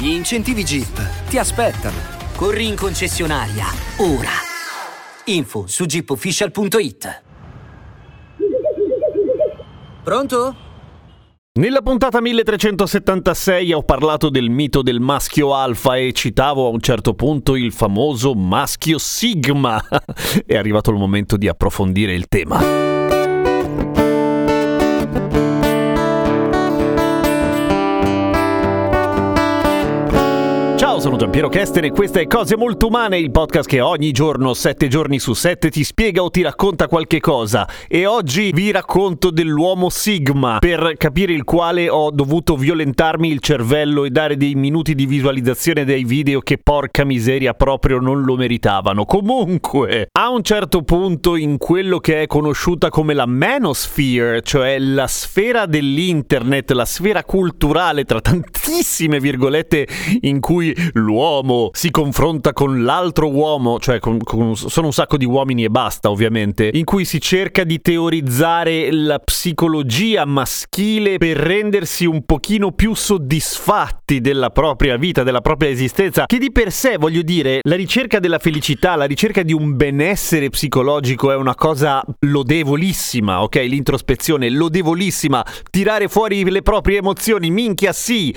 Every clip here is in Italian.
Gli incentivi Jeep ti aspettano. Corri in concessionaria, ora. Info su jeepofficial.it. Pronto? Nella puntata 1376 ho parlato del mito del maschio alfa e citavo a un certo punto il famoso maschio sigma. È arrivato il momento di approfondire il tema. Sono Giampiero Kester e questa è Cose Molto Umane, il podcast che ogni giorno, sette giorni su sette, ti spiega o ti racconta qualche cosa. E oggi vi racconto dell'uomo Sigma, per capire il quale ho dovuto violentarmi il cervello e dare dei minuti di visualizzazione dei video che porca miseria proprio non lo meritavano. Comunque, a un certo punto in quello che è conosciuta come la manosphere, cioè la sfera dell'internet, la sfera culturale tra tantissime virgolette in cui l'uomo si confronta con l'altro uomo, cioè con, con, sono un sacco di uomini e basta ovviamente, in cui si cerca di teorizzare la psicologia maschile per rendersi un pochino più soddisfatti della propria vita, della propria esistenza, che di per sé, voglio dire, la ricerca della felicità, la ricerca di un benessere psicologico è una cosa lodevolissima, ok? L'introspezione lodevolissima, tirare fuori le proprie emozioni, minchia sì,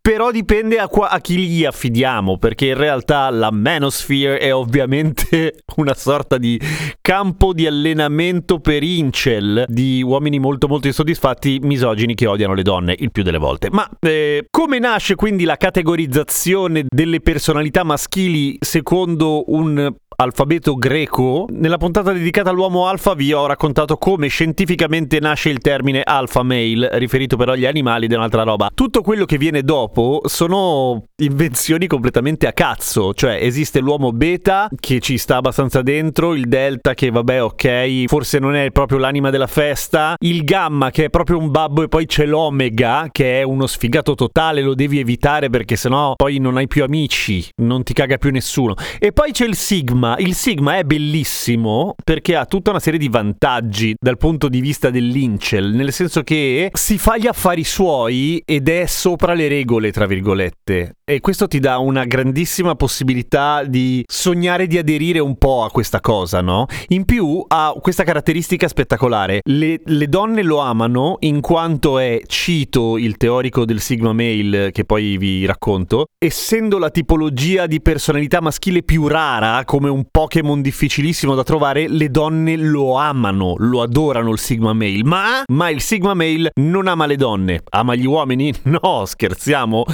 però dipende a, qua, a chi gli affidiamo, perché in realtà la Manosphere è ovviamente una sorta di campo di allenamento per incel di uomini molto molto insoddisfatti, misogini che odiano le donne il più delle volte. Ma eh, come nasce quindi la categorizzazione delle personalità maschili secondo un alfabeto greco, nella puntata dedicata all'uomo alfa vi ho raccontato come scientificamente nasce il termine alfa male, riferito però agli animali ed è un'altra roba. Tutto quello che viene dopo sono invenzioni completamente a cazzo, cioè esiste l'uomo beta che ci sta abbastanza dentro, il delta che vabbè ok, forse non è proprio l'anima della festa, il gamma che è proprio un babbo e poi c'è l'omega che è uno sfigato totale, lo devi evitare perché sennò poi non hai più amici, non ti caga più nessuno. E poi c'è il sigma Sigma, il Sigma è bellissimo perché ha tutta una serie di vantaggi dal punto di vista dell'Incel, nel senso che si fa gli affari suoi ed è sopra le regole, tra virgolette. E questo ti dà una grandissima possibilità di sognare di aderire un po' a questa cosa, no? In più ha questa caratteristica spettacolare. Le, le donne lo amano in quanto è, cito il teorico del Sigma Male che poi vi racconto, essendo la tipologia di personalità maschile più rara, come un Pokémon difficilissimo da trovare, le donne lo amano, lo adorano il Sigma Male. Ma, ma il Sigma Male non ama le donne, ama gli uomini? No, scherziamo,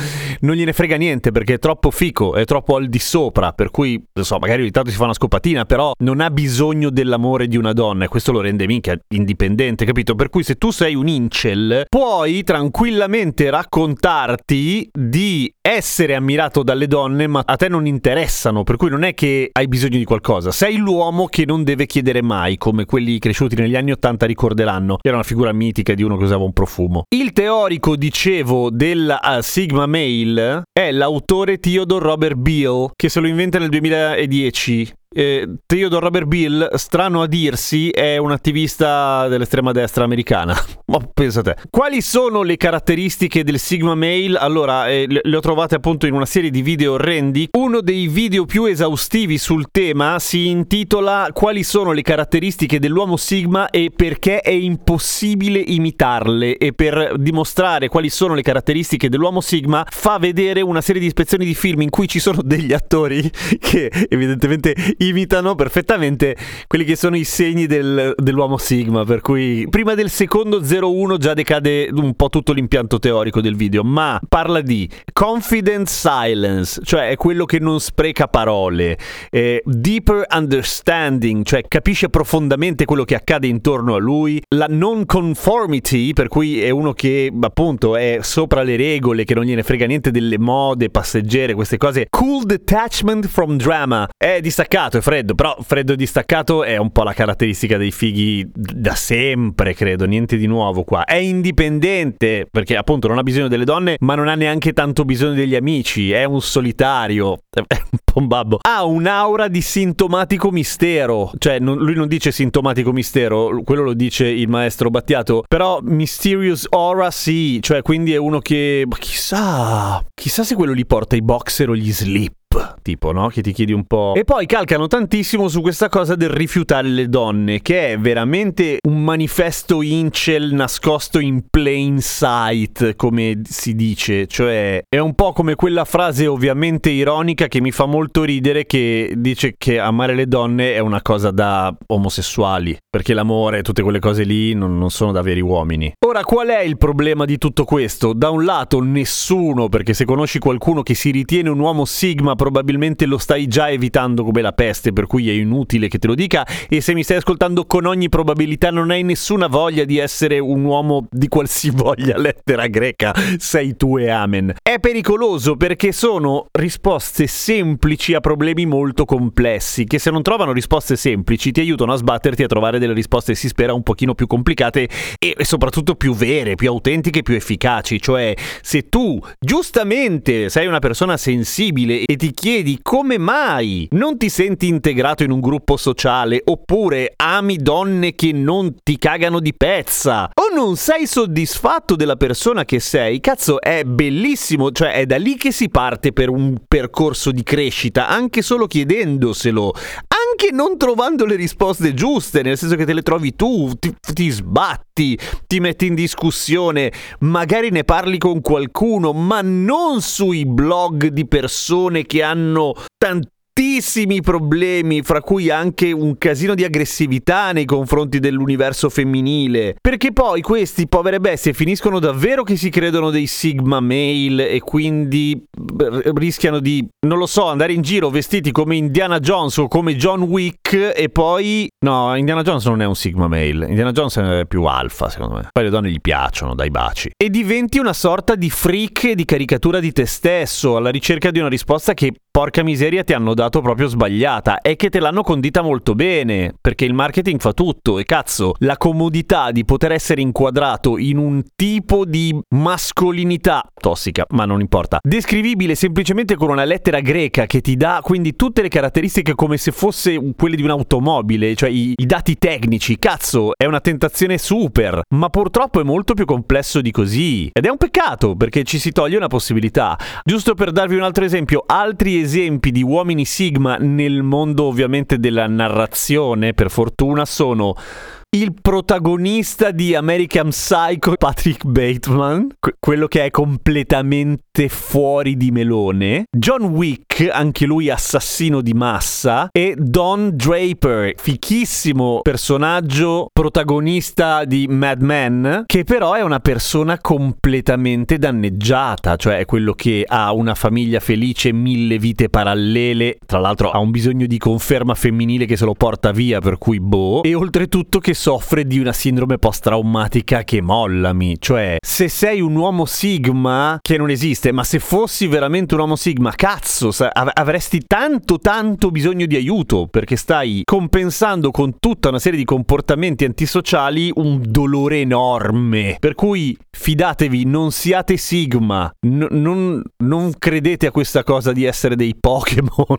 non gliene frega niente perché è troppo fico, è troppo al di sopra, per cui, non so, magari ogni tanto si fa una scopatina, però non ha bisogno dell'amore di una donna e questo lo rende minchia indipendente, capito? Per cui se tu sei un incel, puoi tranquillamente raccontarti di essere ammirato dalle donne, ma a te non interessano, per cui non è che hai bisogno di qualcosa. Sei l'uomo che non deve chiedere mai, come quelli cresciuti negli anni Ottanta ricorderanno. Era una figura mitica di uno che usava un profumo. Il teorico, dicevo, del uh, Sigma Male è l'autore Theodore Robert Beale, che se lo inventa nel 2010 eh, Theodore Robert Bill, strano a dirsi, è un attivista dell'estrema destra americana. Ma pensa te. Quali sono le caratteristiche del Sigma Male? Allora, eh, le ho trovate appunto in una serie di video orrendi. Uno dei video più esaustivi sul tema si intitola Quali sono le caratteristiche dell'uomo Sigma e perché è impossibile imitarle. E per dimostrare quali sono le caratteristiche dell'uomo Sigma, fa vedere una serie di ispezioni di film in cui ci sono degli attori che evidentemente imitano perfettamente quelli che sono i segni del, dell'uomo Sigma, per cui prima del secondo 01 già decade un po' tutto l'impianto teorico del video, ma parla di confident silence, cioè è quello che non spreca parole, eh, deeper understanding, cioè capisce profondamente quello che accade intorno a lui, la non conformity, per cui è uno che appunto è sopra le regole, che non gliene frega niente delle mode passeggere, queste cose. Cool detachment from drama, è distaccato, è freddo, però freddo e distaccato è un po' la caratteristica dei fighi da sempre, credo, niente di nuovo qua. È indipendente, perché appunto non ha bisogno delle donne, ma non ha neanche tanto bisogno degli amici, è un solitario, è un po' un babbo. Ha un'aura di sintomatico mistero, cioè non, lui non dice sintomatico mistero, quello lo dice il maestro Battiato, però mysterious aura sì, cioè quindi è uno che chissà, chissà se quello gli porta i boxer o gli slip tipo, no? Che ti chiedi un po'. E poi calcano tantissimo su questa cosa del rifiutare le donne, che è veramente un manifesto incel nascosto in plain sight, come si dice. Cioè, è un po' come quella frase ovviamente ironica che mi fa molto ridere che dice che amare le donne è una cosa da omosessuali, perché l'amore e tutte quelle cose lì non, non sono da veri uomini. Ora, qual è il problema di tutto questo? Da un lato, nessuno, perché se conosci qualcuno che si ritiene un uomo sigma, probabilmente lo stai già evitando come la peste, per cui è inutile che te lo dica. E se mi stai ascoltando con ogni probabilità non hai nessuna voglia di essere un uomo di qualsivoglia lettera greca, sei tu e amen. È pericoloso perché sono risposte semplici a problemi molto complessi, che se non trovano risposte semplici ti aiutano a sbatterti a trovare delle risposte, si spera, un pochino più complicate e soprattutto più vere, più autentiche, più efficaci. Cioè, se tu giustamente sei una persona sensibile e ti chiedi come mai non ti senti integrato in un gruppo sociale oppure ami donne che non ti cagano di pezza? O non sei soddisfatto della persona che sei, cazzo è bellissimo, cioè è da lì che si parte per un percorso di crescita, anche solo chiedendoselo, anche non trovando le risposte giuste, nel senso che te le trovi tu, ti, ti, sbatti, ti metti in discussione, magari ne parli con qualcuno, ma non sui blog di persone che hanno tantissimo tantissimi problemi, fra cui anche un casino di aggressività nei confronti dell'universo femminile. Perché poi questi povere bestie finiscono davvero che si credono dei Sigma male e quindi rischiano di, non lo so, andare in giro vestiti come Indiana Jones o come John Wick e poi... No, Indiana Jones non è un Sigma male, Indiana Jones è più alfa secondo me. Poi le donne gli piacciono, dai baci. E diventi una sorta di freak di caricatura di te stesso, alla ricerca di una risposta che porca miseria ti hanno dato proprio sbagliata, è che te l'hanno condita molto bene, perché il marketing fa tutto e cazzo, la comodità di poter essere inquadrato in un tipo di mascolinità tossica, ma non importa, descrivibile semplicemente con una lettera greca che ti dà quindi tutte le caratteristiche come se fosse quelle di un'automobile, cioè i, i dati tecnici, cazzo, è una tentazione super, ma purtroppo è molto più complesso di così. Ed è un peccato perché ci si toglie una possibilità. Giusto per darvi un altro esempio, altri esempi di uomini Sigma nel mondo ovviamente della narrazione, per fortuna, sono il protagonista di American Psycho, Patrick Bateman, que- quello che è completamente fuori di melone, John Wick, anche lui assassino di massa, e Don Draper, fichissimo personaggio protagonista di Mad Men, che però è una persona completamente danneggiata, cioè è quello che ha una famiglia felice, mille vite parallele, tra l'altro ha un bisogno di conferma femminile che se lo porta via, per cui boh, e oltretutto che soffre di una sindrome post-traumatica che mollami. Cioè, se sei un uomo Sigma, che non esiste, ma se fossi veramente un uomo Sigma, cazzo, av- avresti tanto tanto bisogno di aiuto, perché stai compensando con tutta una serie di comportamenti antisociali un dolore enorme. Per cui fidatevi, non siate Sigma, N- non, non credete a questa cosa di essere dei Pokémon.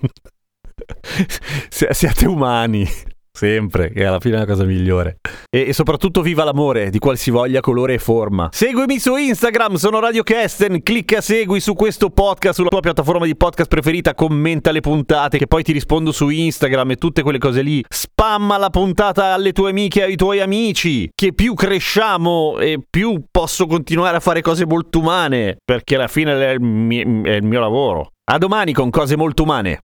siate umani. Sempre, che alla fine è la cosa migliore. E, e, soprattutto viva l'amore, di qualsivoglia colore e forma. Seguimi su Instagram, sono Radio Kesten, clicca segui su questo podcast, sulla tua piattaforma di podcast preferita, commenta le puntate, che poi ti rispondo su Instagram e tutte quelle cose lì. Spamma la puntata alle tue amiche e ai tuoi amici, che più cresciamo e più posso continuare a fare cose molto umane, perché alla fine è il mio, è il mio lavoro. A domani con cose molto umane.